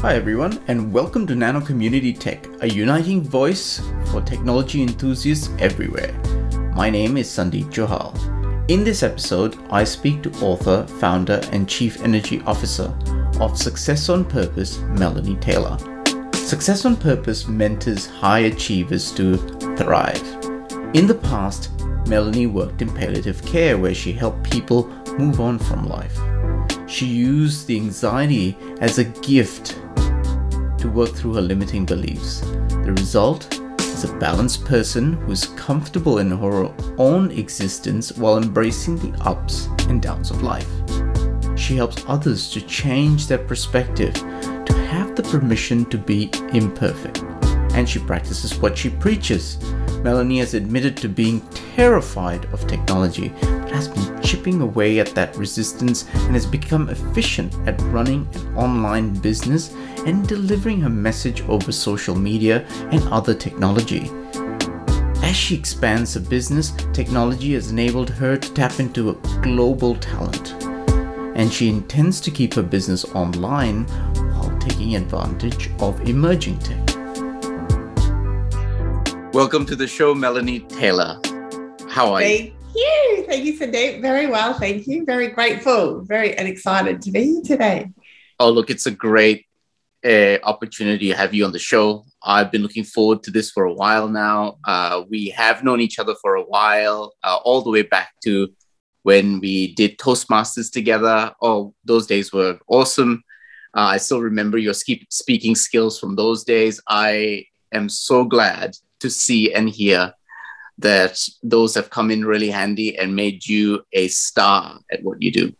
Hi, everyone, and welcome to Nano Community Tech, a uniting voice for technology enthusiasts everywhere. My name is Sandeep Johal. In this episode, I speak to author, founder, and chief energy officer of Success on Purpose, Melanie Taylor. Success on Purpose mentors high achievers to thrive. In the past, Melanie worked in palliative care where she helped people move on from life. She used the anxiety as a gift to work through her limiting beliefs. The result is a balanced person who is comfortable in her own existence while embracing the ups and downs of life. She helps others to change their perspective, to have the permission to be imperfect. And she practices what she preaches. Melanie has admitted to being terrified of technology, but has been chipping away at that resistance and has become efficient at running an online business and delivering her message over social media and other technology. As she expands her business, technology has enabled her to tap into a global talent. And she intends to keep her business online while taking advantage of emerging tech. Welcome to the show, Melanie Taylor. How are you? Thank you? you. Thank you, Sandeep. Very well. Thank you. Very grateful, very and excited to be here today. Oh, look, it's a great uh, opportunity to have you on the show. I've been looking forward to this for a while now. Uh, we have known each other for a while, uh, all the way back to when we did Toastmasters together. Oh, those days were awesome. Uh, I still remember your speaking skills from those days. I am so glad to see and hear that those have come in really handy and made you a star at what you do.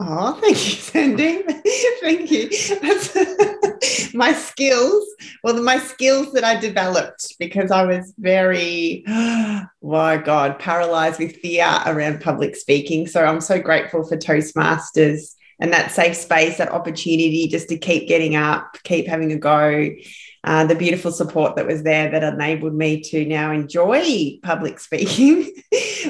Oh, thank you, Sandy. thank you. That's my skills. Well, my skills that I developed because I was very, oh my God, paralyzed with fear around public speaking. So I'm so grateful for Toastmasters and that safe space, that opportunity just to keep getting up, keep having a go, uh, the beautiful support that was there that enabled me to now enjoy public speaking,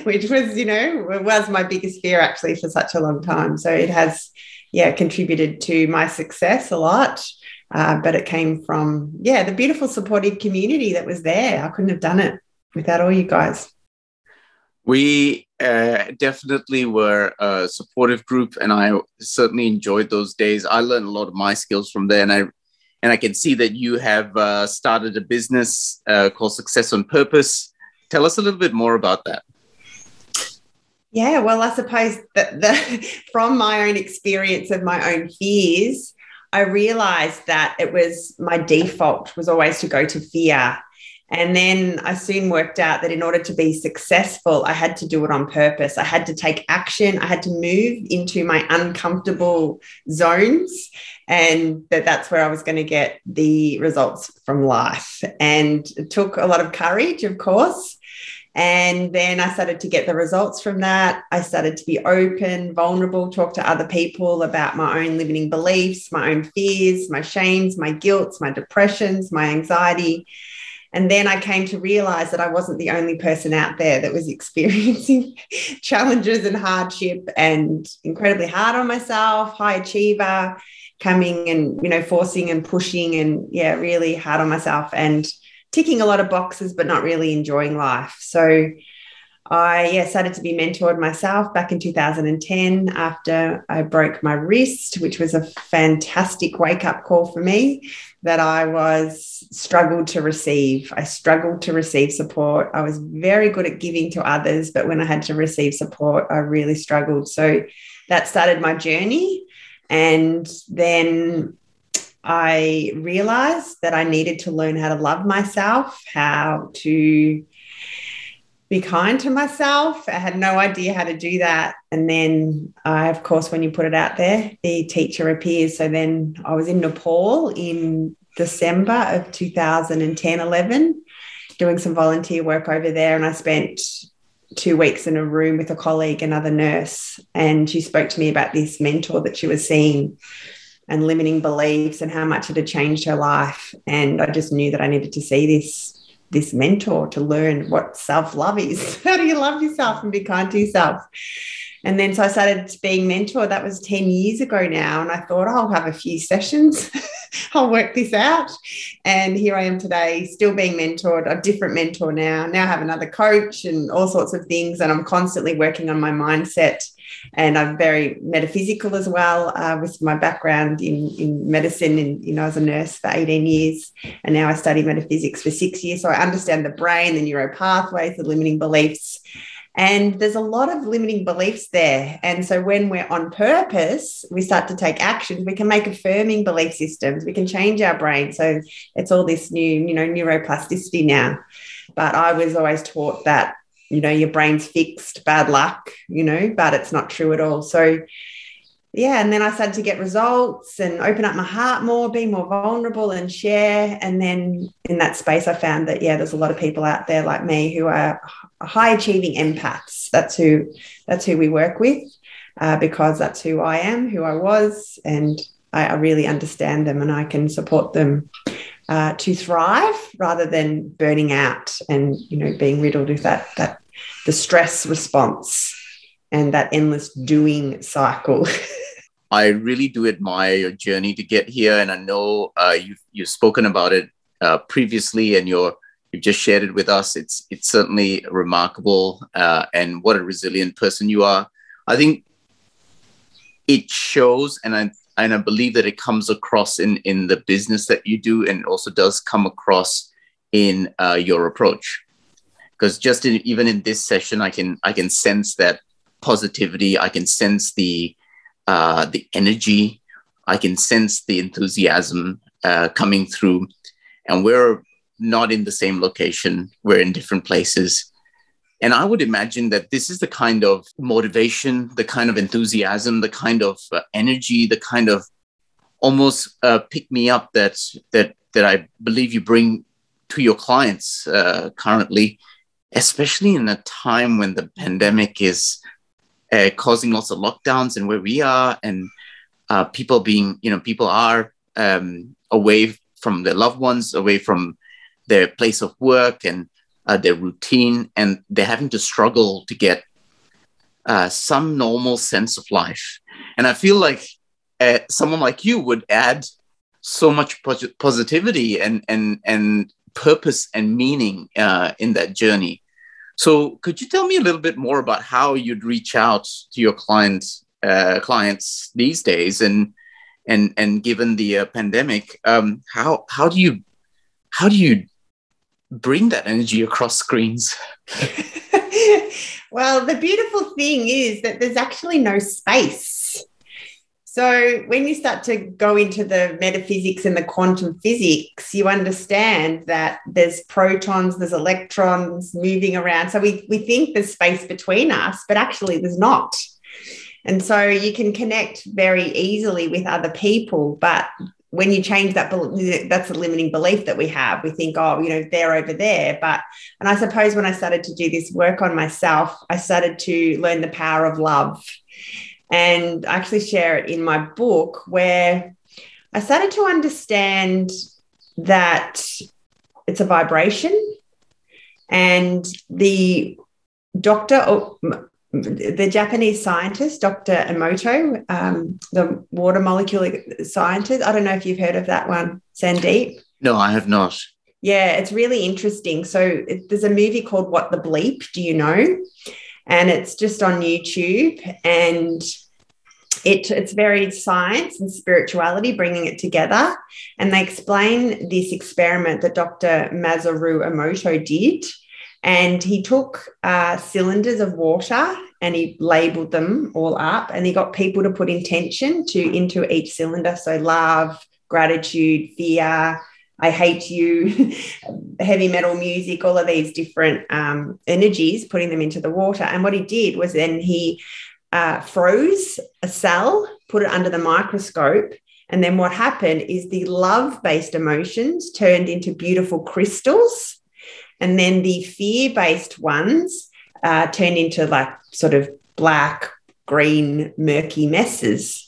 which was, you know, was my biggest fear actually for such a long time. So it has, yeah, contributed to my success a lot. Uh, but it came from, yeah, the beautiful supportive community that was there. I couldn't have done it without all you guys. We uh, definitely were a supportive group, and I certainly enjoyed those days. I learned a lot of my skills from there, and I and I can see that you have uh, started a business uh, called Success on Purpose. Tell us a little bit more about that. Yeah, well, I suppose that the, from my own experience of my own fears, I realized that it was my default was always to go to fear. And then I soon worked out that in order to be successful, I had to do it on purpose. I had to take action. I had to move into my uncomfortable zones and that that's where I was going to get the results from life. And it took a lot of courage, of course. And then I started to get the results from that. I started to be open, vulnerable, talk to other people about my own limiting beliefs, my own fears, my shames, my guilts, my depressions, my anxiety. And then I came to realize that I wasn't the only person out there that was experiencing challenges and hardship and incredibly hard on myself, high achiever, coming and you know forcing and pushing and yeah really hard on myself and ticking a lot of boxes but not really enjoying life. So I yeah started to be mentored myself back in 2010 after I broke my wrist, which was a fantastic wake up call for me that I was struggled to receive. I struggled to receive support. I was very good at giving to others, but when I had to receive support, I really struggled. So that started my journey and then I realized that I needed to learn how to love myself, how to be kind to myself. I had no idea how to do that. And then, I, of course, when you put it out there, the teacher appears. So then I was in Nepal in December of 2010 11, doing some volunteer work over there. And I spent two weeks in a room with a colleague, another nurse, and she spoke to me about this mentor that she was seeing and limiting beliefs and how much it had changed her life. And I just knew that I needed to see this this mentor to learn what self love is. how do you love yourself and be kind to yourself? And then so I started being mentored. That was 10 years ago now. And I thought, I'll have a few sessions. I'll work this out. And here I am today, still being mentored, a different mentor now. Now I have another coach and all sorts of things. And I'm constantly working on my mindset. And I'm very metaphysical as well, uh, with my background in, in medicine. And, you know, I was a nurse for 18 years. And now I study metaphysics for six years. So I understand the brain, the neural pathways, the limiting beliefs and there's a lot of limiting beliefs there. And so when we're on purpose, we start to take actions. we can make affirming belief systems, we can change our brain. So it's all this new, you know, neuroplasticity now. But I was always taught that, you know, your brain's fixed, bad luck, you know, but it's not true at all. So yeah, and then I started to get results and open up my heart more, be more vulnerable and share. And then in that space, I found that, yeah, there's a lot of people out there like me who are high achieving empaths. That's who, that's who we work with uh, because that's who I am, who I was. And I, I really understand them and I can support them uh, to thrive rather than burning out and, you know, being riddled with that, that the stress response and that endless doing cycle. I really do admire your journey to get here, and I know uh, you've you've spoken about it uh, previously, and you're you've just shared it with us. It's it's certainly remarkable, uh, and what a resilient person you are. I think it shows, and I and I believe that it comes across in in the business that you do, and also does come across in uh, your approach. Because just in, even in this session, I can I can sense that positivity. I can sense the uh, the energy. I can sense the enthusiasm uh, coming through. And we're not in the same location, we're in different places. And I would imagine that this is the kind of motivation, the kind of enthusiasm, the kind of uh, energy, the kind of almost uh, pick me up that that that I believe you bring to your clients uh, currently, especially in a time when the pandemic is uh, causing lots of lockdowns and where we are and uh, people being you know people are um, away from their loved ones away from their place of work and uh, their routine and they're having to struggle to get uh, some normal sense of life. And i feel like uh, someone like you would add so much pos- positivity and and and purpose and meaning uh, in that journey. So, could you tell me a little bit more about how you'd reach out to your clients uh, clients these days, and and and given the uh, pandemic, um, how how do you how do you bring that energy across screens? well, the beautiful thing is that there's actually no space so, when you start to go into the metaphysics and the quantum physics, you understand that there's protons, there's electrons moving around. So, we, we think there's space between us, but actually, there's not. And so, you can connect very easily with other people. But when you change that, that's a limiting belief that we have. We think, oh, you know, they're over there. But, and I suppose when I started to do this work on myself, I started to learn the power of love and I actually share it in my book where I started to understand that it's a vibration and the doctor oh, the Japanese scientist, Dr. Emoto, um, the water molecule scientist. I don't know if you've heard of that one, Sandeep. No, I have not. Yeah, it's really interesting. So it, there's a movie called What the Bleep. Do you know? and it's just on YouTube and it, it's very science and spirituality bringing it together. And they explain this experiment that Dr. Masaru Emoto did. And he took uh, cylinders of water and he labeled them all up and he got people to put intention to into each cylinder. So love, gratitude, fear, I hate you, heavy metal music, all of these different um, energies, putting them into the water. And what he did was then he uh, froze a cell, put it under the microscope. And then what happened is the love based emotions turned into beautiful crystals. And then the fear based ones uh, turned into like sort of black, green, murky messes.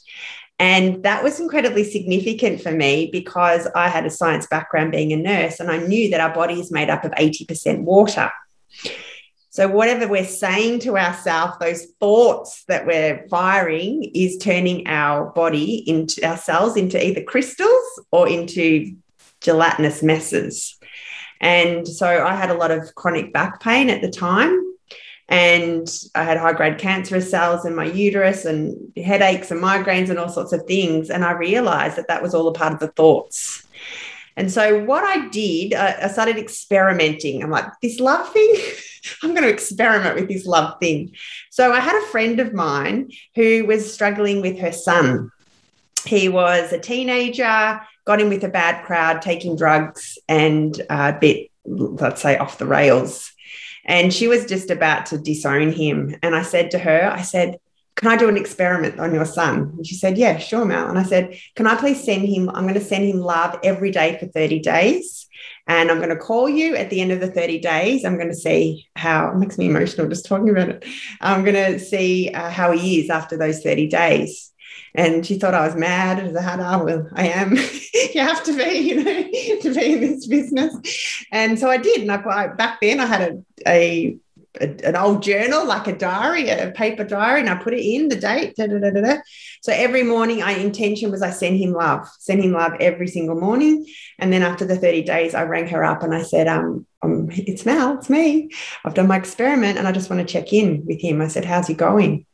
And that was incredibly significant for me because I had a science background being a nurse and I knew that our body is made up of 80% water. So, whatever we're saying to ourselves, those thoughts that we're firing is turning our body into our cells into either crystals or into gelatinous messes. And so, I had a lot of chronic back pain at the time. And I had high grade cancerous cells in my uterus and headaches and migraines and all sorts of things. And I realized that that was all a part of the thoughts. And so what I did, I, started experimenting. I'm like, this love thing, I'm going to experiment with this love thing. So I had a friend of mine who was struggling with her son. He was a teenager, got in with a bad crowd, taking drugs and a bit, let's say, off the rails. And she was just about to disown him. And I said to her, I said, can I do an experiment on your son? And she said, Yeah, sure, Mel. And I said, Can I please send him? I'm going to send him love every day for 30 days. And I'm going to call you at the end of the 30 days. I'm going to see how it makes me emotional just talking about it. I'm going to see uh, how he is after those 30 days. And she thought I was mad as a hatter. Well, I am. you have to be, you know, to be in this business. And so I did. And I, back then I had a, a a, an old journal, like a diary, a paper diary, and I put it in the date. Da, da, da, so every morning, I intention was I send him love, send him love every single morning. And then after the 30 days, I rang her up and I said, um, um, it's Mel, it's me. I've done my experiment and I just want to check in with him. I said, how's he going?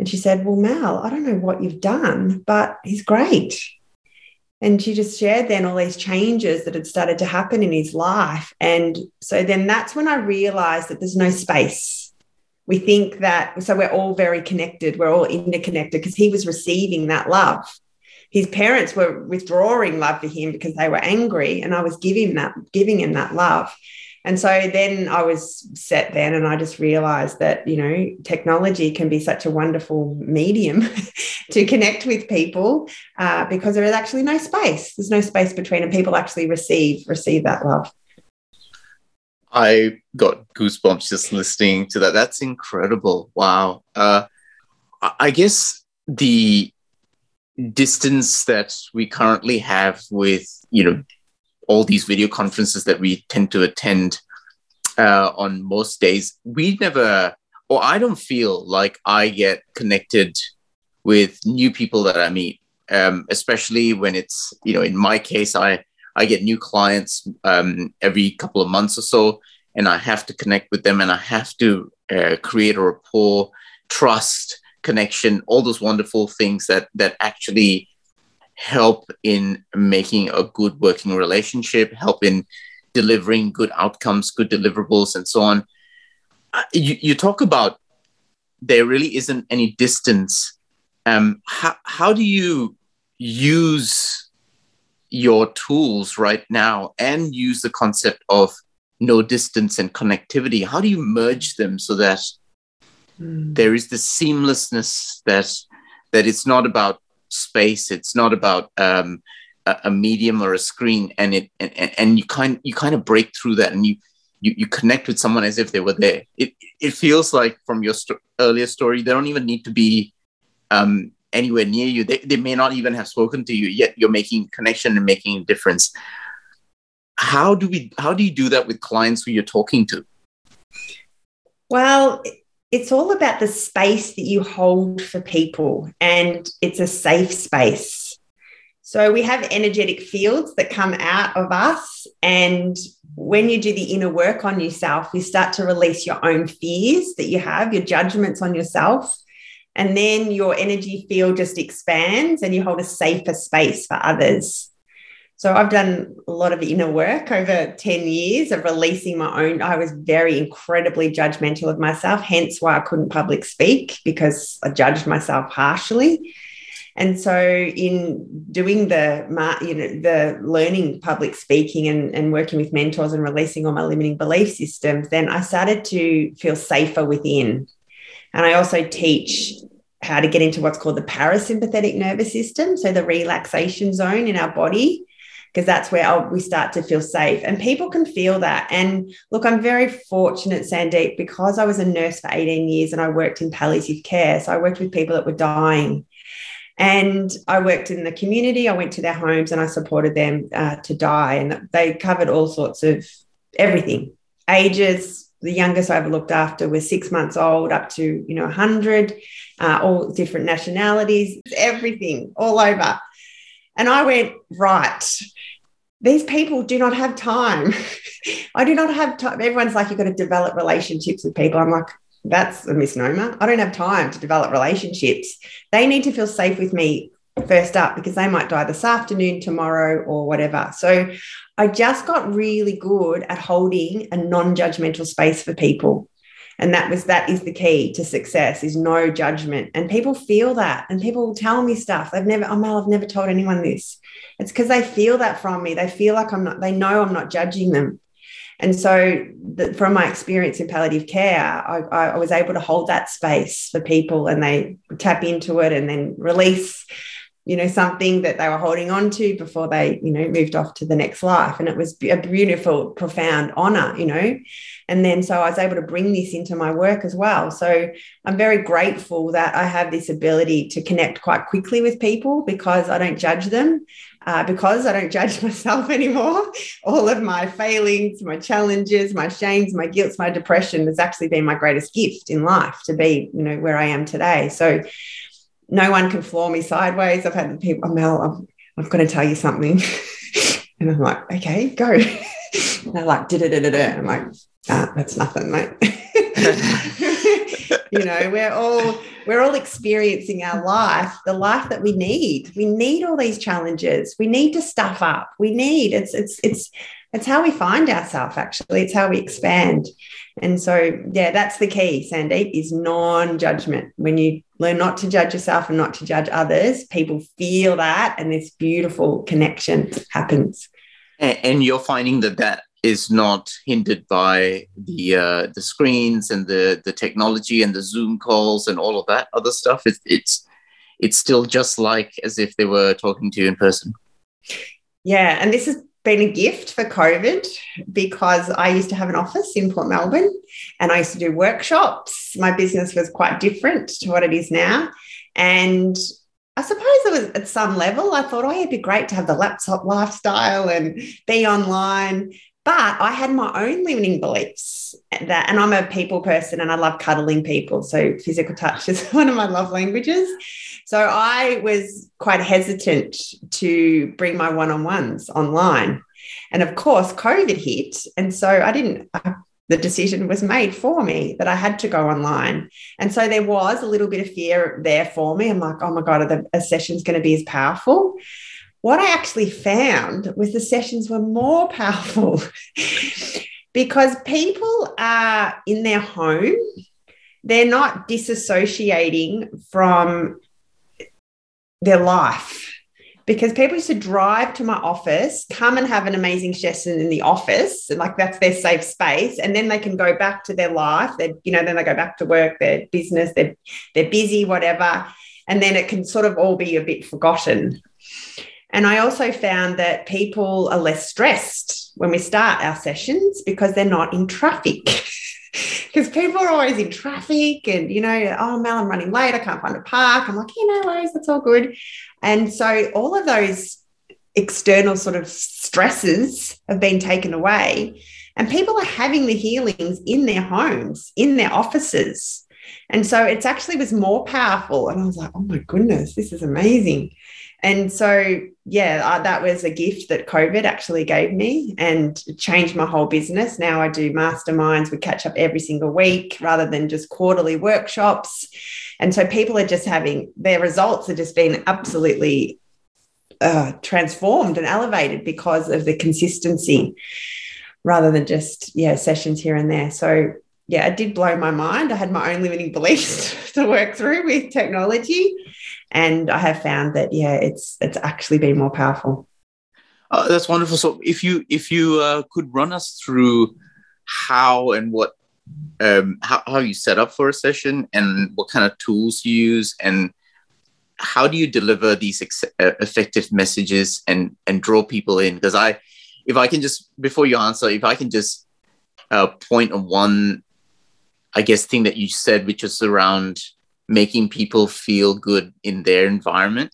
And she said, Well, Mel, I don't know what you've done, but he's great. And she just shared then all these changes that had started to happen in his life. And so then that's when I realized that there's no space. We think that, so we're all very connected, we're all interconnected because he was receiving that love. His parents were withdrawing love for him because they were angry, and I was giving that, giving him that love. And so then I was set then, and I just realized that, you know, technology can be such a wonderful medium to connect with people uh, because there is actually no space. There's no space between, and people actually receive receive that love. I got goosebumps just listening to that. That's incredible. Wow. Uh, I guess the distance that we currently have with, you know, all these video conferences that we tend to attend uh, on most days, we never, or I don't feel like I get connected with new people that I meet, um, especially when it's, you know, in my case, I, I get new clients um, every couple of months or so, and I have to connect with them and I have to uh, create a rapport, trust, connection, all those wonderful things that that actually help in making a good working relationship, help in delivering good outcomes, good deliverables, and so on. Uh, you, you talk about there really isn't any distance. Um, how, how do you use your tools right now and use the concept of no distance and connectivity? How do you merge them so that mm. there is the seamlessness that that it's not about space. It's not about um, a, a, medium or a screen, and it and, and you kind you kind of break through that, and you you, you connect with someone as if they were there. It it feels like from your st- earlier story, they don't even need to be um, anywhere near you. They, they may not even have spoken to you yet. You're making connection and making a difference. How do we? How do you do that with clients who you're talking to? Well, it's all about the space that you hold for people, and it's a safe space. So we have energetic fields that come out of us. And when you do the inner work on yourself, you start to release your own fears that you have, your judgments on yourself. And then your energy field just expands and you hold a safer space for others. So I've done a lot of inner work over 10 years of releasing my own. I was very incredibly judgmental of myself, hence why I couldn't public speak because I judged myself harshly. And so in doing the you know the learning public speaking and, and working with mentors and releasing all my limiting belief systems, then I started to feel safer within. And I also teach how to get into what's called the parasympathetic nervous system, so the relaxation zone in our body because that's where we start to feel safe. And people can feel that. And look, I'm very fortunate, Sandeep, because I was a nurse for 18 years and I worked in palliative care. So I worked with people that were dying. And I worked in the community. I went to their homes and I supported them uh, to die. And they covered all sorts of everything ages, the youngest I ever looked after was six months old, up to you know 100, uh, all different nationalities, everything all over. And I went right. These people do not have time. I do not have time. Everyone's like, you've got to develop relationships with people. I'm like, that's a misnomer. I don't have time to develop relationships. They need to feel safe with me first up because they might die this afternoon, tomorrow, or whatever. So I just got really good at holding a non-judgmental space for people. And that was that is the key to success is no judgment. And people feel that. And people tell me stuff. They've never, oh Mel, I've never told anyone this. It's because they feel that from me. They feel like I'm not, they know I'm not judging them. And so, the, from my experience in palliative care, I, I, was able to hold that space for people and they tap into it and then release you know something that they were holding on to before they you know moved off to the next life and it was a beautiful profound honor you know and then so i was able to bring this into my work as well so i'm very grateful that i have this ability to connect quite quickly with people because i don't judge them uh, because I don't judge myself anymore. All of my failings, my challenges, my shames, my guilts, my depression has actually been my greatest gift in life to be, you know, where I am today. So no one can floor me sideways. I've had people, Mel, I'm, I've got to tell you something. and I'm like, okay, go. and they're like, da da da da da. I'm like, ah, that's nothing, mate. You know, we're all we're all experiencing our life, the life that we need. We need all these challenges. We need to stuff up. We need it's it's it's it's how we find ourselves actually. It's how we expand. And so, yeah, that's the key, Sandeep, is non-judgment. When you learn not to judge yourself and not to judge others, people feel that and this beautiful connection happens. And you're finding that that is not hindered by the uh, the screens and the the technology and the Zoom calls and all of that other stuff. It's it's it's still just like as if they were talking to you in person. Yeah, and this has been a gift for COVID because I used to have an office in Port Melbourne and I used to do workshops. My business was quite different to what it is now. And I suppose it was at some level, I thought, oh, it'd be great to have the laptop lifestyle and be online. But I had my own limiting beliefs that, and I'm a people person and I love cuddling people. So physical touch is one of my love languages. So I was quite hesitant to bring my one on ones online. And of course, COVID hit. And so I didn't, I, the decision was made for me that I had to go online. And so there was a little bit of fear there for me. I'm like, oh my God, are the a session's going to be as powerful? What I actually found was the sessions were more powerful because people are in their home, they're not disassociating from their life. Because people used to drive to my office, come and have an amazing session in the office, and like that's their safe space, and then they can go back to their life. They, you know, then they go back to work, their business, they're they're busy, whatever, and then it can sort of all be a bit forgotten. And I also found that people are less stressed when we start our sessions because they're not in traffic. Because people are always in traffic and, you know, oh, Mel, I'm running late. I can't find a park. I'm like, yeah, no worries. That's all good. And so all of those external sort of stresses have been taken away. And people are having the healings in their homes, in their offices. And so it's actually was more powerful. And I was like, oh my goodness, this is amazing. And so, yeah, that was a gift that COVID actually gave me and changed my whole business. Now I do masterminds, we catch up every single week rather than just quarterly workshops. And so people are just having their results have just been absolutely uh, transformed and elevated because of the consistency rather than just, yeah, sessions here and there. So, yeah, it did blow my mind. I had my own limiting beliefs to work through with technology and I have found that yeah, it's it's actually been more powerful. Oh, that's wonderful. So if you if you uh, could run us through how and what um, how, how you set up for a session and what kind of tools you use and how do you deliver these ex- uh, effective messages and and draw people in because i if i can just before you answer if i can just uh, point on one i guess thing that you said which is around making people feel good in their environment.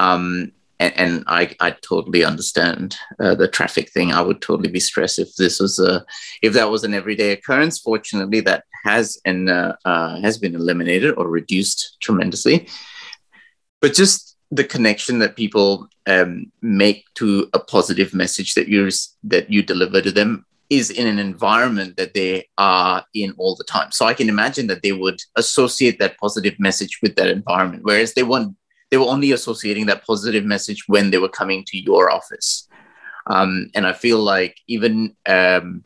Um, and, and I, I totally understand uh, the traffic thing. I would totally be stressed if this was a if that was an everyday occurrence. Fortunately, that has and uh, uh, has been eliminated or reduced tremendously. But just the connection that people um, make to a positive message that you that you deliver to them is in an environment that they are in all the time. So I can imagine that they would associate that positive message with that environment, whereas they want they were only associating that positive message when they were coming to your office. Um, and I feel like even, um,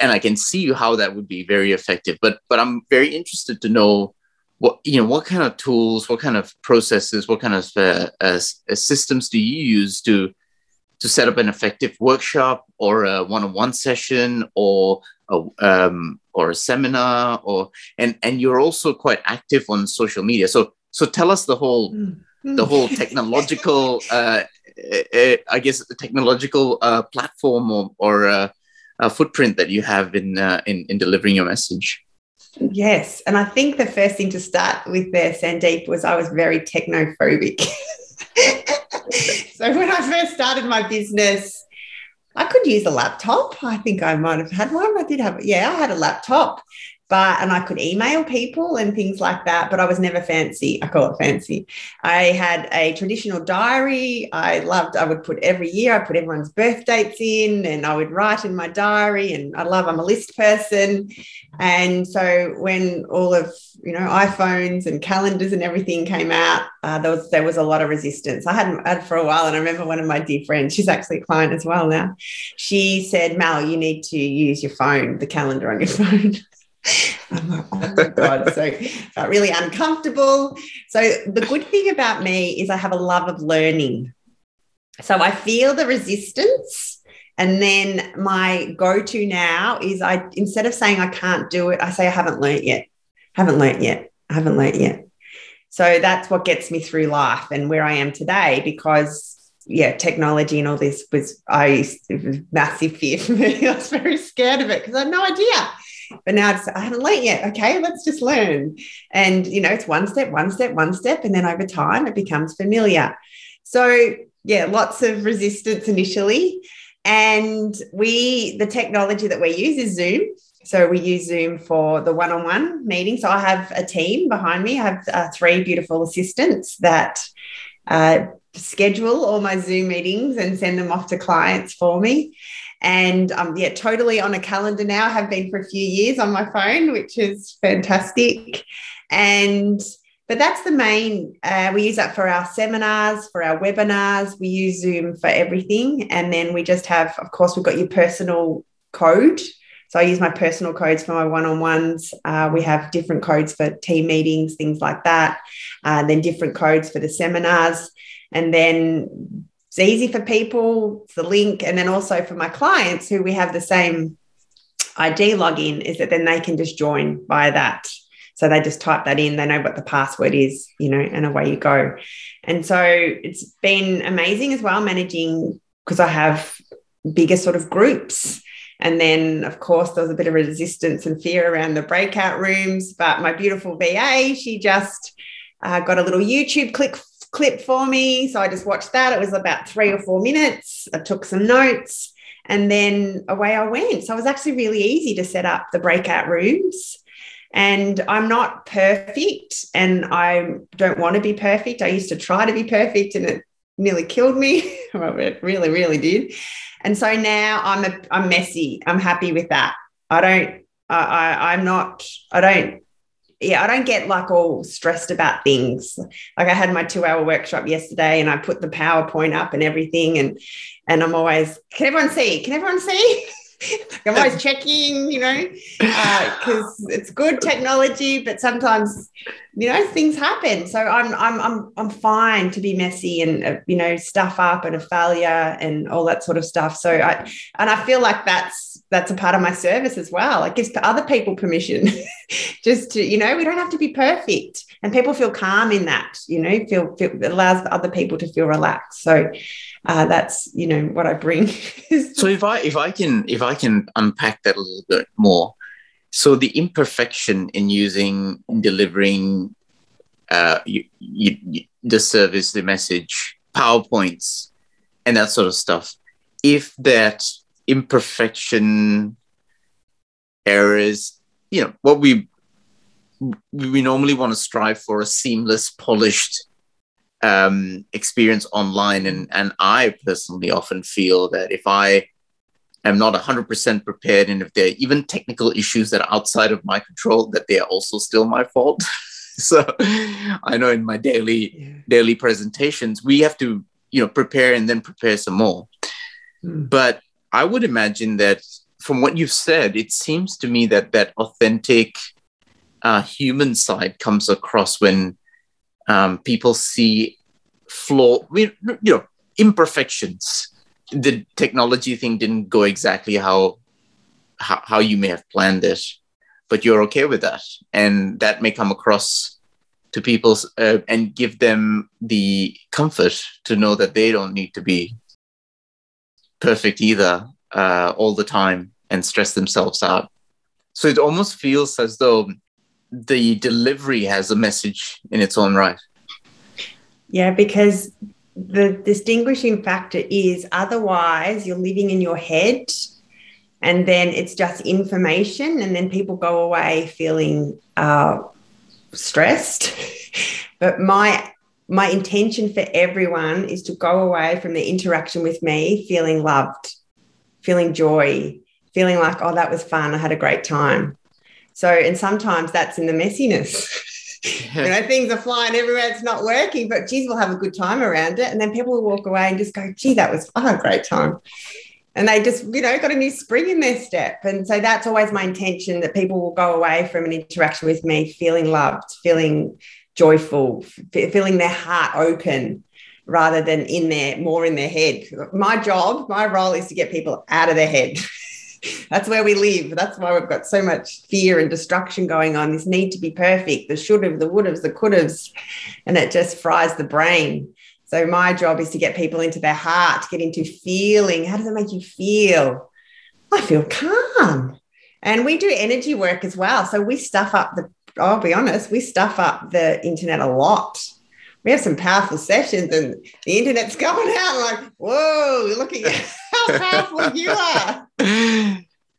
and I can see how that would be very effective. But but I'm very interested to know what you know what kind of tools, what kind of processes, what kind of uh, uh, systems do you use to to set up an effective workshop or a one-on-one session or a, um, or a seminar or and and you're also quite active on social media. So so tell us the whole mm. the whole technological, uh, uh, I guess, the technological uh, platform or, or uh, footprint that you have in, uh, in in delivering your message. Yes, and I think the first thing to start with there, Sandeep, was I was very technophobic. so when I first started my business, I could use a laptop. I think I might have had one. I did have, yeah, I had a laptop but and I could email people and things like that, but I was never fancy. I call it fancy. I had a traditional diary. I loved, I would put every year, I put everyone's birth dates in and I would write in my diary. And I love, I'm a list person. And so when all of you know iPhones and calendars and everything came out, uh, there was there was a lot of resistance. I hadn't had for a while, and I remember one of my dear friends, she's actually a client as well now. She said, "Mal, you need to use your phone, the calendar on your phone." I'm like, oh my God. So felt really uncomfortable. So the good thing about me is I have a love of learning. So I feel the resistance. And then my go-to now is I instead of saying I can't do it, I say I haven't learned yet. Haven't learned yet. I haven't learned yet. So that's what gets me through life and where I am today because yeah, technology and all this was I was massive fear for me. I was very scared of it because I had no idea but now it's, I haven't learned yet. Okay, let's just learn. And, you know, it's one step, one step, one step. And then over time, it becomes familiar. So, yeah, lots of resistance initially. And we, the technology that we use is Zoom. So we use Zoom for the one on one meeting. So I have a team behind me. I have uh, three beautiful assistants that uh, schedule all my Zoom meetings and send them off to clients for me. And um, yeah, totally on a calendar now, have been for a few years on my phone, which is fantastic. And but that's the main uh, we use that for our seminars for our webinars we use zoom for everything. And then we just have of course we've got your personal code. So i use my personal codes for my one-on-ones. Uh, we have different codes for team meetings things like that uh, then different codes for the seminars. And then it's easy for people, it's the link. And then also for my clients who we have the same ID login, is that then they can just join via that. So they just type that in, they know what the password is, you know, and away you go. And so it's been amazing as well managing because I have bigger sort of groups. And then, of course, there was a bit of resistance and fear around the breakout rooms. But my beautiful VA, she just uh, got a little YouTube click clip for me. So I just watched that. It was about three or four minutes. I took some notes and then away I went. So it was actually really easy to set up the breakout rooms. And I'm not perfect and I don't want to be perfect. I used to try to be perfect and it nearly killed me. it really, really did. And so now I'm a, I'm messy. I'm happy with that. I don't, I, I I'm not, I don't yeah, I don't get like all stressed about things. Like I had my two hour workshop yesterday and I put the PowerPoint up and everything. And and I'm always, can everyone see? Can everyone see? I'm always checking, you know, because uh, it's good technology, but sometimes, you know, things happen. So I'm I'm I'm I'm fine to be messy and uh, you know stuff up and a failure and all that sort of stuff. So I and I feel like that's that's a part of my service as well. It gives other people permission, just to you know, we don't have to be perfect, and people feel calm in that. You know, feel, feel allows other people to feel relaxed. So uh, that's you know what I bring. so if I if I can if I can unpack that a little bit more, so the imperfection in using in delivering uh, you, you, the service, the message PowerPoints and that sort of stuff, if that imperfection, errors, you know, what we we normally want to strive for a seamless, polished um, experience online. And, and I personally often feel that if I am not 100% prepared and if there are even technical issues that are outside of my control, that they are also still my fault. so I know in my daily yeah. daily presentations, we have to, you know, prepare and then prepare some more. Mm. But I would imagine that from what you've said, it seems to me that that authentic uh, human side comes across when um, people see flaw, you know, imperfections. The technology thing didn't go exactly how, how how you may have planned it, but you're okay with that, and that may come across to people uh, and give them the comfort to know that they don't need to be perfect either uh, all the time and stress themselves out. So it almost feels as though the delivery has a message in its own right. Yeah, because the distinguishing factor is otherwise you're living in your head and then it's just information and then people go away feeling uh, stressed. But my my intention for everyone is to go away from the interaction with me feeling loved feeling joy feeling like oh that was fun. I had a great time so, and sometimes that's in the messiness. you know, things are flying everywhere, it's not working, but geez, we'll have a good time around it. And then people will walk away and just go, gee, that was oh, a great time. And they just, you know, got a new spring in their step. And so that's always my intention that people will go away from an interaction with me feeling loved, feeling joyful, f- feeling their heart open rather than in their more in their head. My job, my role is to get people out of their head. that's where we live. That's why we've got so much fear and destruction going on. This need to be perfect, the should have, the would have, the could have, and it just fries the brain. So my job is to get people into their heart, get into feeling. How does it make you feel? I feel calm. And we do energy work as well. So we stuff up the, I'll be honest, we stuff up the internet a lot. We have some powerful sessions and the internet's going out like, whoa, look at how powerful you are.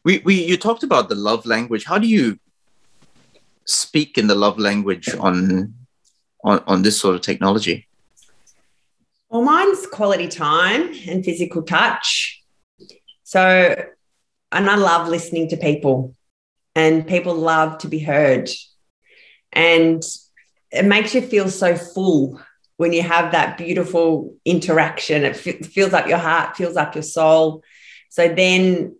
We, we you talked about the love language. How do you speak in the love language on on, on this sort of technology? Well, mine's quality time and physical touch. So, and I love listening to people, and people love to be heard. And it makes you feel so full when you have that beautiful interaction. It f- fills up your heart, fills up your soul. So then,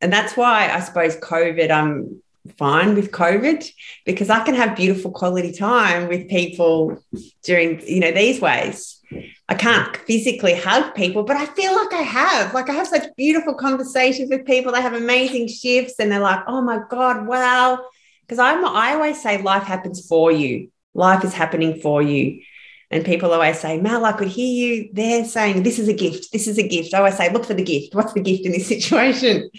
and that's why I suppose COVID, I'm fine with COVID because I can have beautiful quality time with people during, you know, these ways. I can't physically hug people, but I feel like I have. Like I have such beautiful conversations with people. They have amazing shifts and they're like, oh my God, wow. Because I'm I always say life happens for you. Life is happening for you. And people always say, Mel, I could hear you there saying, This is a gift. This is a gift. I always say, Look for the gift. What's the gift in this situation?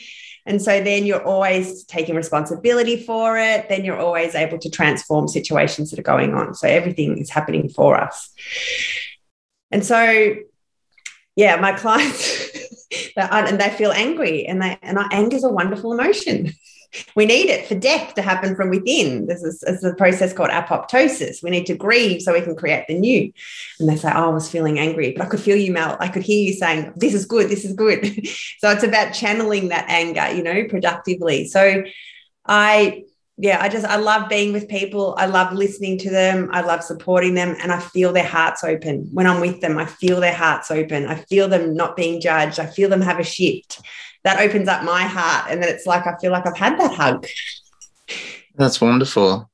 And so then you're always taking responsibility for it. Then you're always able to transform situations that are going on. So everything is happening for us. And so, yeah, my clients, and they feel angry, and they and anger is a wonderful emotion we need it for death to happen from within. This is, this is a process called apoptosis. We need to grieve so we can create the new. And they say, Oh, I was feeling angry, but I could feel you, Mel. I could hear you saying, This is good, this is good. so it's about channeling that anger, you know, productively. So I, yeah, I just, I love being with people. I love listening to them. I love supporting them. And I feel their hearts open. When I'm with them, I feel their hearts open. I feel them not being judged. I feel them have a shift that opens up my heart and then it's like i feel like i've had that hug. That's wonderful.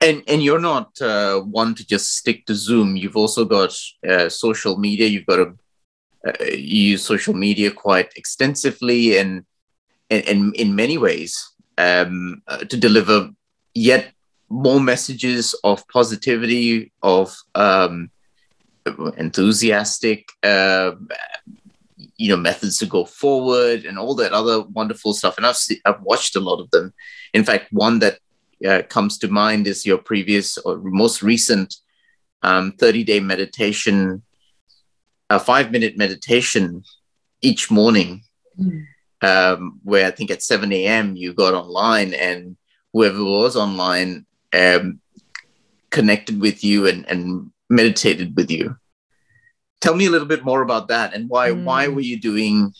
And and you're not uh, one to just stick to zoom. You've also got uh, social media. You've got to uh, use social media quite extensively and in in many ways um, uh, to deliver yet more messages of positivity of um, enthusiastic uh, you know methods to go forward and all that other wonderful stuff and i've see, i've watched a lot of them in fact one that uh, comes to mind is your previous or most recent um, 30 day meditation a five minute meditation each morning, mm. um, where I think at 7 a.m. you got online and whoever was online um, connected with you and, and meditated with you. Tell me a little bit more about that and why mm. why were you doing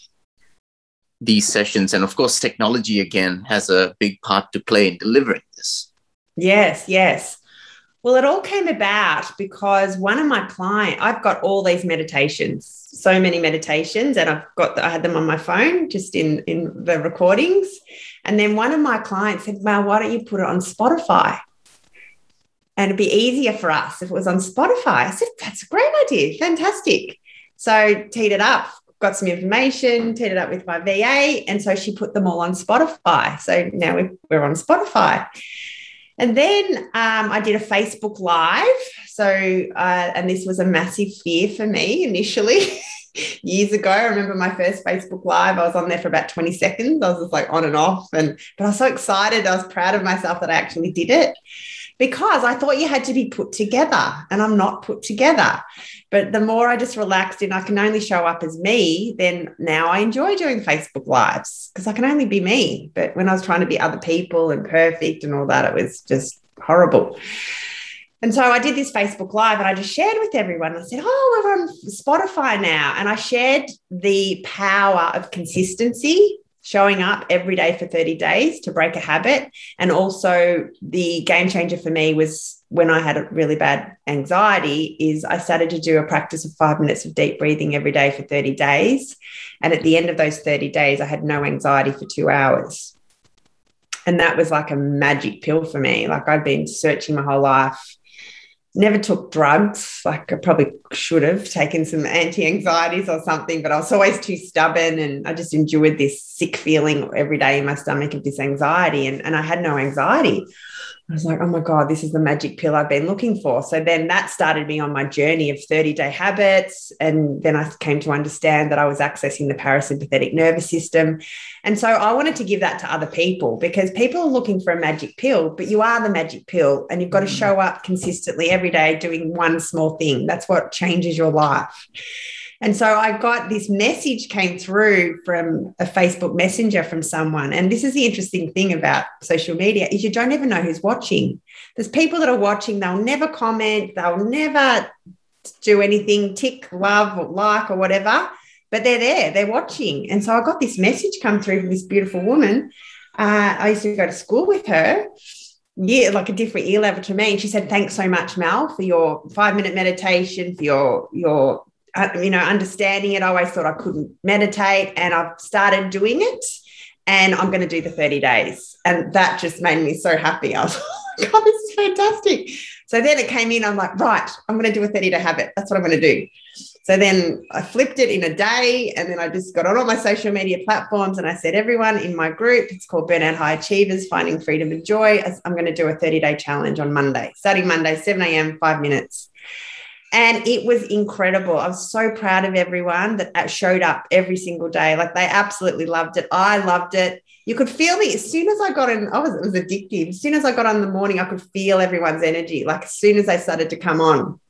these sessions? And of course, technology again has a big part to play in delivering this. Yes, yes. Well, it all came about because one of my clients, I've got all these meditations, so many meditations, and I've got I had them on my phone just in in the recordings. And then one of my clients said, "Well, why don't you put it on Spotify?" And it'd be easier for us if it was on Spotify. I said, "That's a great idea, fantastic." So teed it up, got some information, teed it up with my VA, and so she put them all on Spotify. So now we're on Spotify. And then um, I did a Facebook Live. So, uh, and this was a massive fear for me initially. Years ago, I remember my first Facebook Live. I was on there for about 20 seconds. I was just like on and off. And, but I was so excited. I was proud of myself that I actually did it because I thought you had to be put together and I'm not put together. But the more I just relaxed and I can only show up as me, then now I enjoy doing Facebook Lives because I can only be me. But when I was trying to be other people and perfect and all that, it was just horrible. And so I did this Facebook Live and I just shared with everyone. I said, Oh, we're on Spotify now. And I shared the power of consistency showing up every day for 30 days to break a habit. And also the game changer for me was when I had a really bad anxiety is I started to do a practice of five minutes of deep breathing every day for 30 days. And at the end of those 30 days, I had no anxiety for two hours. And that was like a magic pill for me. Like I'd been searching my whole life never took drugs. Like I probably should have taken some anti anxieties or something, but I was always too stubborn and I just endured this sick feeling every day in my stomach of this anxiety. And, and I had no anxiety. I was like, oh my God, this is the magic pill I've been looking for. So then that started me on my journey of 30 day habits. And then I came to understand that I was accessing the parasympathetic nervous system. And so I wanted to give that to other people because people are looking for a magic pill, but you are the magic pill and you've got to mm. show up consistently every day doing one small thing. That's what changes your life. And so I got this message came through from a Facebook messenger from someone. And this is the interesting thing about social media is you don't ever know who's watching. There's people that are watching, they'll never comment, they'll never do anything, tick, love, or like, or whatever, but they're there, they're watching. And so I got this message come through from this beautiful woman. Uh, I used to go to school with her yeah, like a different year level to me. And she said, Thanks so much, Mel, for your five minute meditation, for your your Uh, you know, understanding it. I always thought I couldn't meditate, and I've started doing it. And I'm going to do the 30 days. And that just made me so happy. I was like, God, this is fantastic. So then it came in. I'm like, right, I'm going to do a 30 day habit. That's what I'm going to do. So then I flipped it in a day. And then I just got on all my social media platforms and I said, everyone in my group, it's called Burnout High Achievers Finding Freedom and Joy. I'm going to do a 30 day challenge on Monday, starting Monday, 7 a.m., five minutes. And it was incredible. I was so proud of everyone that showed up every single day. Like they absolutely loved it. I loved it. You could feel me as soon as I got in. I was, it was addictive. As soon as I got on the morning, I could feel everyone's energy. Like as soon as they started to come on,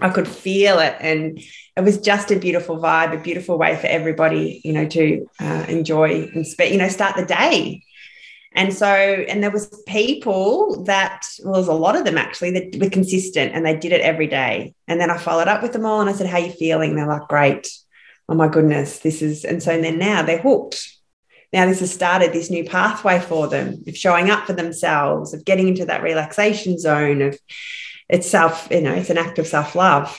I could feel it. And it was just a beautiful vibe, a beautiful way for everybody, you know, to uh, enjoy and, spe- you know, start the day. And so, and there was people that, well, there's a lot of them actually that were consistent and they did it every day. And then I followed up with them all and I said, how are you feeling? They're like, great. Oh my goodness, this is, and so then now they're hooked. Now this has started this new pathway for them of showing up for themselves, of getting into that relaxation zone of it's self, you know, it's an act of self-love.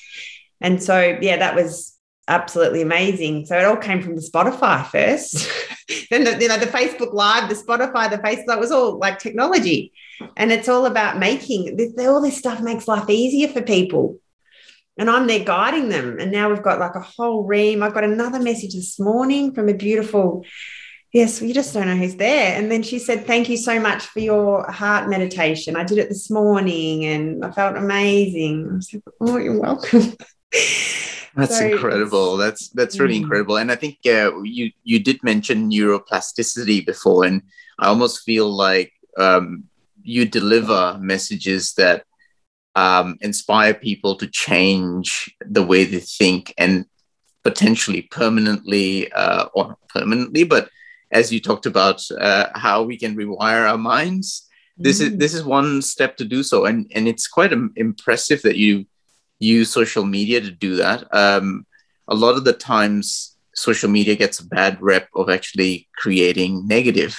And so, yeah, that was absolutely amazing. So it all came from the Spotify first. then the, you know the Facebook Live, the Spotify, the Facebook was all like technology, and it's all about making all this stuff makes life easier for people. And I'm there guiding them. And now we've got like a whole ream. I got another message this morning from a beautiful, yes, you just don't know who's there. And then she said, Thank you so much for your heart meditation. I did it this morning and I felt amazing. I said, Oh, you're welcome. That's so incredible. That's that's really mm. incredible. And I think uh, you you did mention neuroplasticity before, and I almost feel like um, you deliver messages that um, inspire people to change the way they think. And potentially permanently, uh, or permanently, but as you talked about, uh, how we can rewire our minds. This mm. is this is one step to do so, and and it's quite impressive that you use social media to do that. Um, a lot of the times, social media gets a bad rep of actually creating negative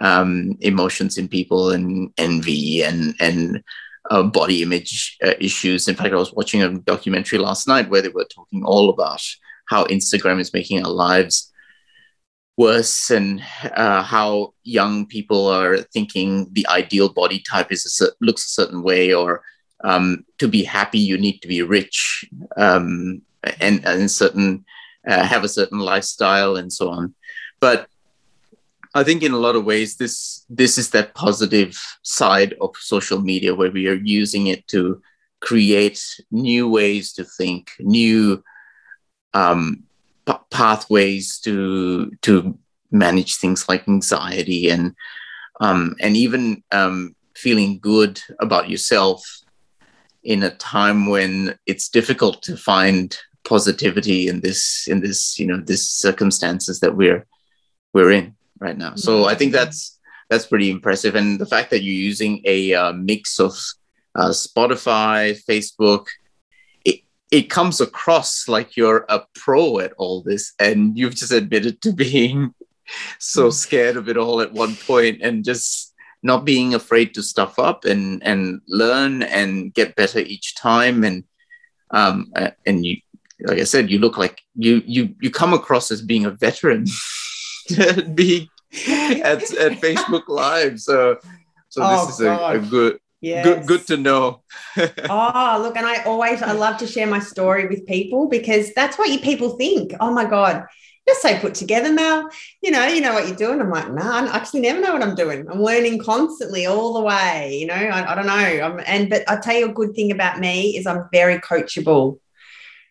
um, emotions in people and envy and and uh, body image uh, issues. In fact, I was watching a documentary last night where they were talking all about how Instagram is making our lives worse and uh, how young people are thinking the ideal body type is a, looks a certain way or um, to be happy you need to be rich um, and, and certain uh, have a certain lifestyle and so on. But I think in a lot of ways this this is that positive side of social media where we are using it to create new ways to think, new um, p- pathways to to manage things like anxiety and um, and even um, feeling good about yourself in a time when it's difficult to find positivity in this in this you know this circumstances that we're we're in right now. So I think that's that's pretty impressive, and the fact that you're using a uh, mix of uh, Spotify, Facebook, it it comes across like you're a pro at all this, and you've just admitted to being so mm. scared of it all at one point, and just not being afraid to stuff up and and learn and get better each time, and um and you like I said, you look like you you you come across as being a veteran. be at, at Facebook Live. So so oh, this is a, a, good yes. good good to know. oh, look, and I always I love to share my story with people because that's what you people think. Oh my God. You're so put together, Mel. You know, you know what you're doing. I'm like, nah, I actually never know what I'm doing. I'm learning constantly all the way. You know, I, I don't know. I'm, and but I tell you a good thing about me is I'm very coachable.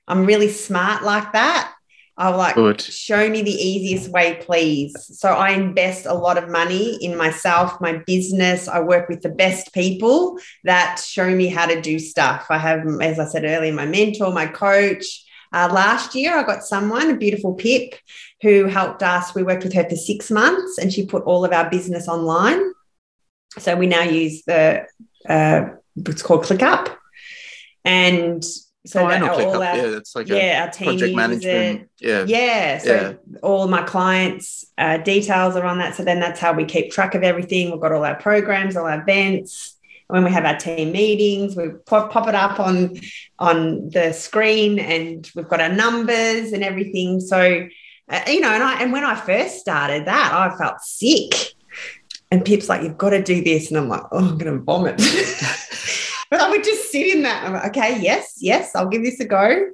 I'm really smart like that. I like Good. show me the easiest way, please. So I invest a lot of money in myself, my business. I work with the best people that show me how to do stuff. I have, as I said earlier, my mentor, my coach. Uh, last year, I got someone, a beautiful Pip, who helped us. We worked with her for six months, and she put all of our business online. So we now use the uh, it's called ClickUp, and so oh, know ClickUp. Our, yeah, it's like yeah, our team project management. Yeah. Yeah. So yeah. all my clients' uh, details are on that. So then that's how we keep track of everything. We've got all our programs, all our events. When we have our team meetings, we pop, pop it up on on the screen, and we've got our numbers and everything. So, uh, you know, and I and when I first started that, I felt sick. And Pip's like, "You've got to do this," and I'm like, "Oh, I'm going to vomit." but I would just sit in that. Like, okay, yes, yes, I'll give this a go.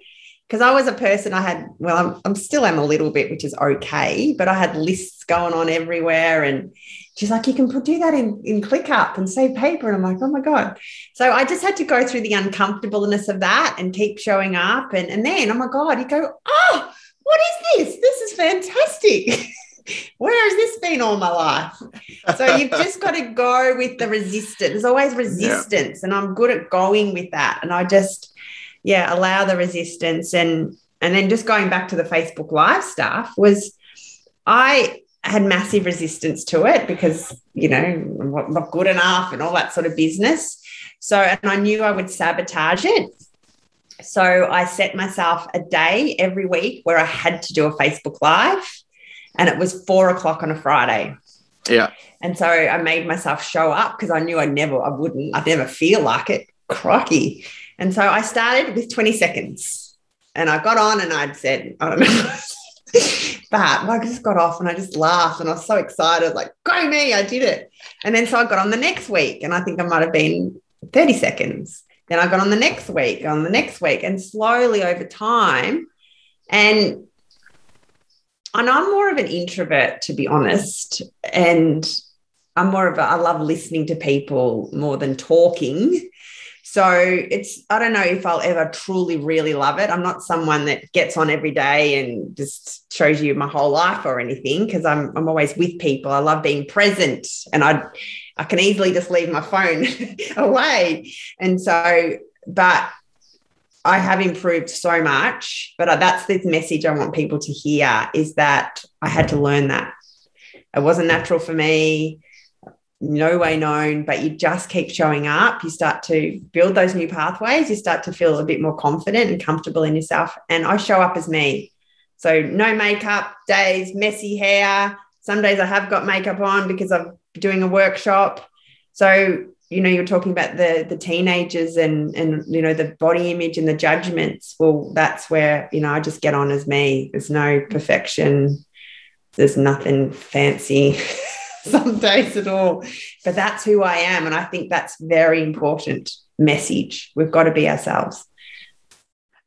Because I was a person, I had, well, I'm, I'm still am a little bit, which is okay, but I had lists going on everywhere. And she's like, you can put, do that in, in ClickUp and save paper. And I'm like, oh my God. So I just had to go through the uncomfortableness of that and keep showing up. And, and then, oh my God, you go, oh, what is this? This is fantastic. where has this been all my life? So you've just got to go with the resistance. There's always resistance, yeah. and I'm good at going with that. And I just, yeah, allow the resistance. And and then just going back to the Facebook Live stuff was, I had massive resistance to it because you know I'm not good enough and all that sort of business. So and I knew I would sabotage it. So I set myself a day every week where I had to do a Facebook Live and it was four o'clock on a Friday. Yeah. And so I made myself show up because I knew I never, I wouldn't, I'd never feel like it. Crocky. And so I started with 20 seconds and I got on and I'd said, I don't know. but I just got off and I just laughed and I was so excited, like, go me, I did it. And then so I got on the next week and I think I might have been 30 seconds. Then I got on the next week, on the next week, and slowly over time. And and I'm more of an introvert, to be honest. And I'm more of a, I love listening to people more than talking. So it's, I don't know if I'll ever truly really love it. I'm not someone that gets on every day and just shows you my whole life or anything because I'm, I'm always with people. I love being present and I, I can easily just leave my phone away. And so, but I have improved so much, but that's the message I want people to hear is that I had to learn that. It wasn't natural for me, no way known, but you just keep showing up. You start to build those new pathways. You start to feel a bit more confident and comfortable in yourself. And I show up as me. So, no makeup days, messy hair. Some days I have got makeup on because I'm doing a workshop. So, you know you're talking about the the teenagers and and you know the body image and the judgments well that's where you know i just get on as me there's no perfection there's nothing fancy some days at all but that's who i am and i think that's very important message we've got to be ourselves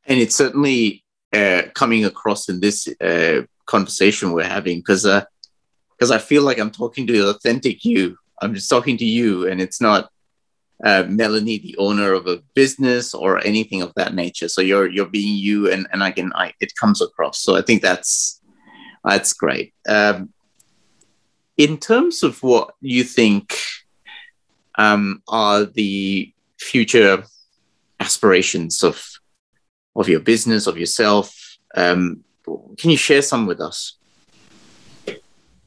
and it's certainly uh, coming across in this uh, conversation we're having because because uh, i feel like i'm talking to the authentic you I'm just talking to you, and it's not uh, Melanie, the owner of a business or anything of that nature. So you're you're being you, and and I can I it comes across. So I think that's that's great. Um, in terms of what you think um, are the future aspirations of of your business of yourself, um, can you share some with us?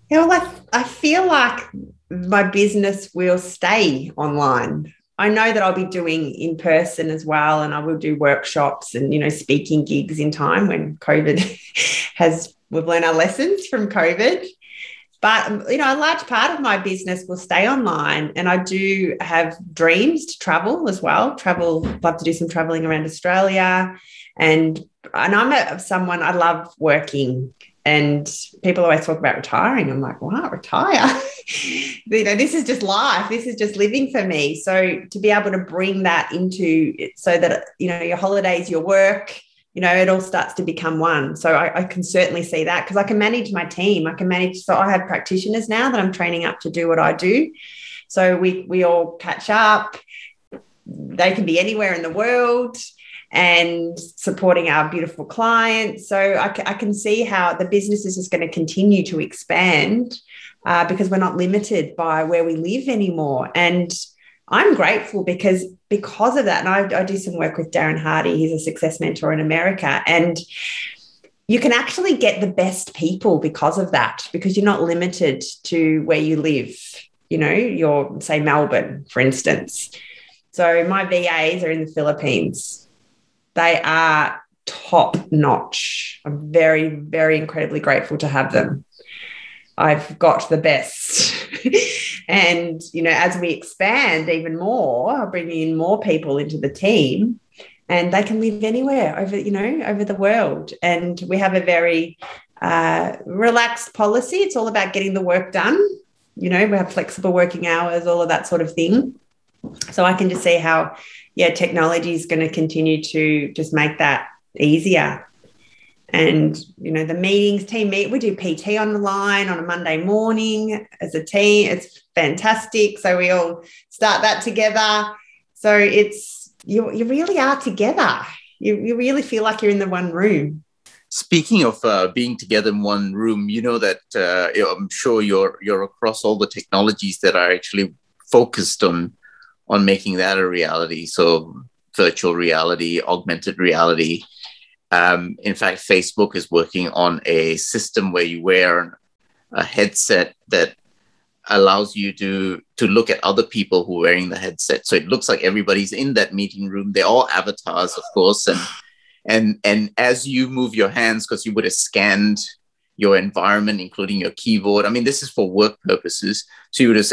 Yeah, well, I, I feel like my business will stay online. I know that I'll be doing in person as well, and I will do workshops and you know speaking gigs in time when COVID has we've learned our lessons from COVID. But you know, a large part of my business will stay online, and I do have dreams to travel as well. Travel, love to do some traveling around Australia, and and I'm a, someone I love working and people always talk about retiring. I'm like, wow, retire. you know, this is just life. This is just living for me. So to be able to bring that into it so that, you know, your holidays, your work, you know, it all starts to become one. So I, I can certainly see that because I can manage my team. I can manage. So I have practitioners now that I'm training up to do what I do. So we we all catch up. They can be anywhere in the world and supporting our beautiful clients. So I, I can see how the business is just going to continue to expand uh, because we're not limited by where we live anymore. And I'm grateful because because of that. And I, I do some work with Darren Hardy. He's a success mentor in America, and you can actually get the best people because of that because you're not limited to where you live. You know, you're say Melbourne, for instance. So my VAs are in the Philippines they are top notch. I'm very, very incredibly grateful to have them. I've got the best. and, you know, as we expand even more, bringing in more people into the team, and they can live anywhere over, you know, over the world. And we have a very uh, relaxed policy. It's all about getting the work done. You know, we have flexible working hours, all of that sort of thing. So I can just see how yeah, technology is going to continue to just make that easier. And you know, the meetings, team meet, we do PT on the line on a Monday morning as a team. It's fantastic. So we all start that together. So it's you, you really are together. You, you really feel like you're in the one room. Speaking of uh, being together in one room, you know that uh, I'm sure you're you're across all the technologies that are actually focused on on making that a reality. So virtual reality, augmented reality. Um, in fact, Facebook is working on a system where you wear a headset that allows you to to look at other people who are wearing the headset. So it looks like everybody's in that meeting room. They're all avatars, of course, and and and as you move your hands, because you would have scanned your environment, including your keyboard. I mean, this is for work purposes. So you would have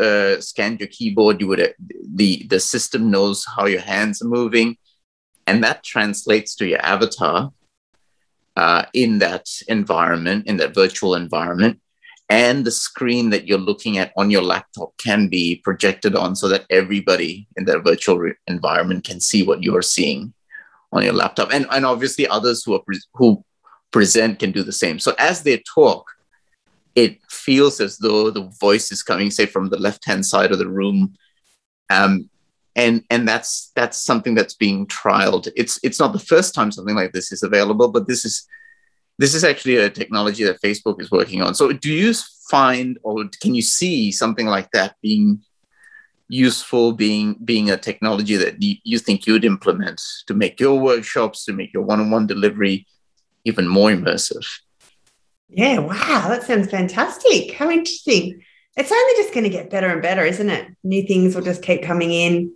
uh, scanned your keyboard. You would have, the the system knows how your hands are moving, and that translates to your avatar uh, in that environment, in that virtual environment. And the screen that you're looking at on your laptop can be projected on so that everybody in that virtual re- environment can see what you are seeing on your laptop. And, and obviously others who are pre- who present can do the same. So as they talk, it feels as though the voice is coming, say, from the left-hand side of the room. Um, and and that's that's something that's being trialed. It's it's not the first time something like this is available, but this is this is actually a technology that Facebook is working on. So do you find or can you see something like that being useful being being a technology that you, think you'd implement to make your workshops to make your one-on-one delivery even more immersive? Yeah wow that sounds fantastic. How interesting. It's only just going to get better and better isn't it? New things will just keep coming in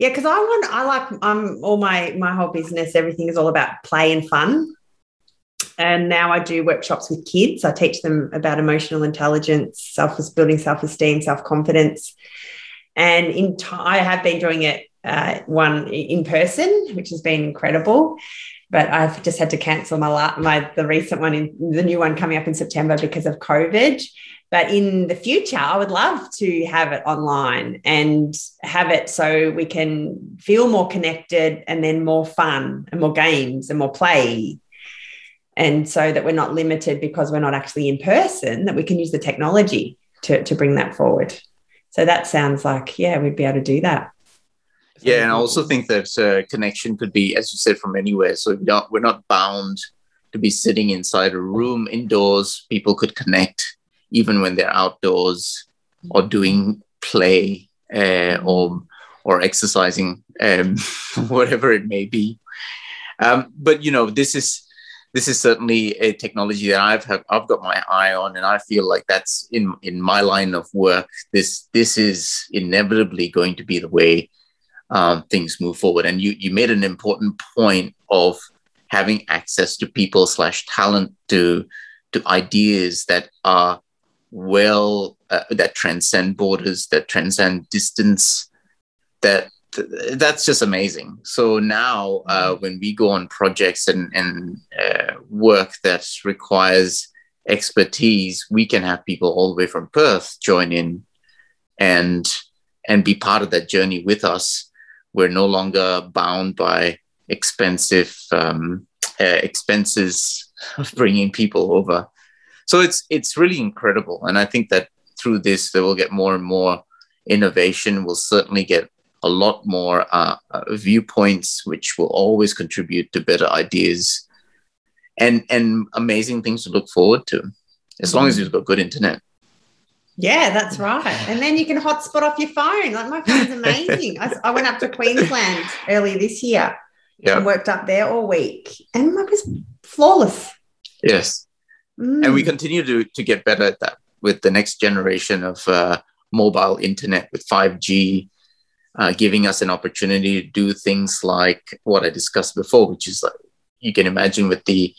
yeah because i want i like i'm all my my whole business everything is all about play and fun and now I do workshops with kids. I teach them about emotional intelligence, self building self esteem, self confidence. And in t- I have been doing it uh, one in person, which has been incredible. But I've just had to cancel my my the recent one in the new one coming up in September because of COVID. But in the future, I would love to have it online and have it so we can feel more connected and then more fun and more games and more play. And so that we're not limited because we're not actually in person that we can use the technology to, to bring that forward. So that sounds like yeah we'd be able to do that yeah and i also think that uh, connection could be as you said from anywhere. So we're not, we're not bound to be sitting inside a room indoors. People could connect even when they're outdoors or doing play uh, or or exercising um, whatever it may be. Um, but you know this is this is certainly a technology that I've have, I've got my eye on, and I feel like that's in in my line of work. This this is inevitably going to be the way um, things move forward. And you you made an important point of having access to people slash talent to to ideas that are well uh, that transcend borders, that transcend distance, that that's just amazing. So now, uh, mm-hmm. when we go on projects and, and uh, work that requires expertise, we can have people all the way from Perth join in and and be part of that journey with us. We're no longer bound by expensive um, uh, expenses of bringing people over. So it's it's really incredible, and I think that through this, they will get more and more innovation. We'll certainly get a lot more uh, uh, viewpoints, which will always contribute to better ideas and and amazing things to look forward to, as long as you've got good internet. Yeah, that's right. And then you can hotspot off your phone. Like my phone's amazing. I, I, went up to Queensland earlier this year yeah. and worked up there all week, and it was flawless. Yes, mm. and we continue to to get better at that with the next generation of uh, mobile internet with five G uh, giving us an opportunity to do things like what I discussed before, which is like you can imagine with the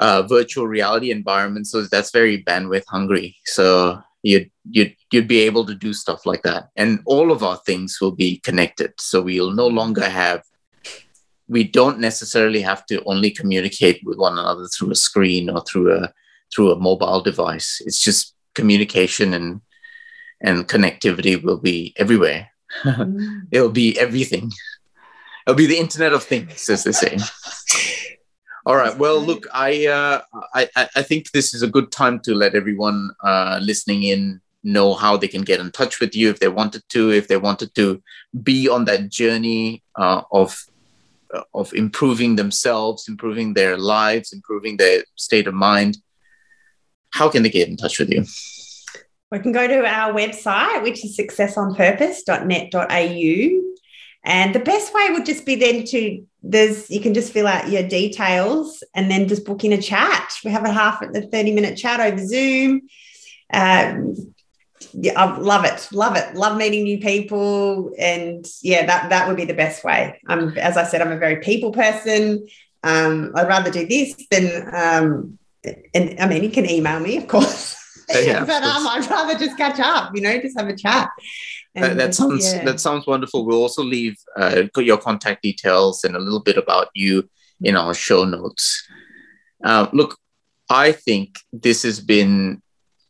uh, virtual reality environment. So that's very bandwidth hungry. So you'd, you'd, you'd be able to do stuff like that. And all of our things will be connected. So we'll no longer have, we don't necessarily have to only communicate with one another through a screen or through a, through a mobile device. It's just communication and, and connectivity will be everywhere. Mm. It'll be everything. It'll be the Internet of Things, as they say. All right. Well, look, I, uh, I I think this is a good time to let everyone uh, listening in know how they can get in touch with you if they wanted to, if they wanted to be on that journey uh, of of improving themselves, improving their lives, improving their state of mind. How can they get in touch with you? We can go to our website, which is successonpurpose.net.au. And the best way would just be then to there's you can just fill out your details and then just book in a chat. We have a half a 30 minute chat over Zoom. Um, yeah, I love it, love it, love meeting new people, and yeah, that that would be the best way. I'm, as I said, I'm a very people person. Um, I'd rather do this than, um, and I mean, you can email me, of course. yeah, but um, I'd rather just catch up, you know, just have a chat. That, that, sounds yeah. that sounds wonderful. We'll also leave uh, your contact details and a little bit about you in our show notes. Uh, look, I think this has been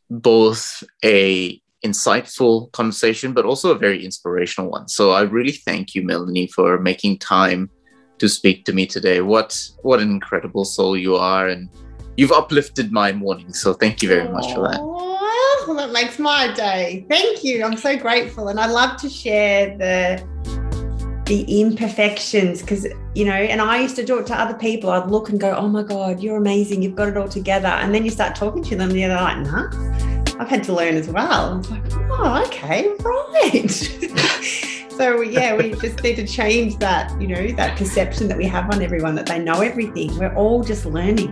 both a insightful conversation, but also a very inspirational one. So I really thank you, Melanie, for making time to speak to me today. What what an incredible soul you are, and you've uplifted my morning. So thank you very much for that. Well, that makes my day. Thank you. I'm so grateful. And I love to share the the imperfections because you know and i used to do it to other people i'd look and go oh my god you're amazing you've got it all together and then you start talking to them and they're like nah I've had to learn as well. It's like, oh, okay, right. so yeah, we just need to change that, you know, that perception that we have on everyone that they know everything. We're all just learning.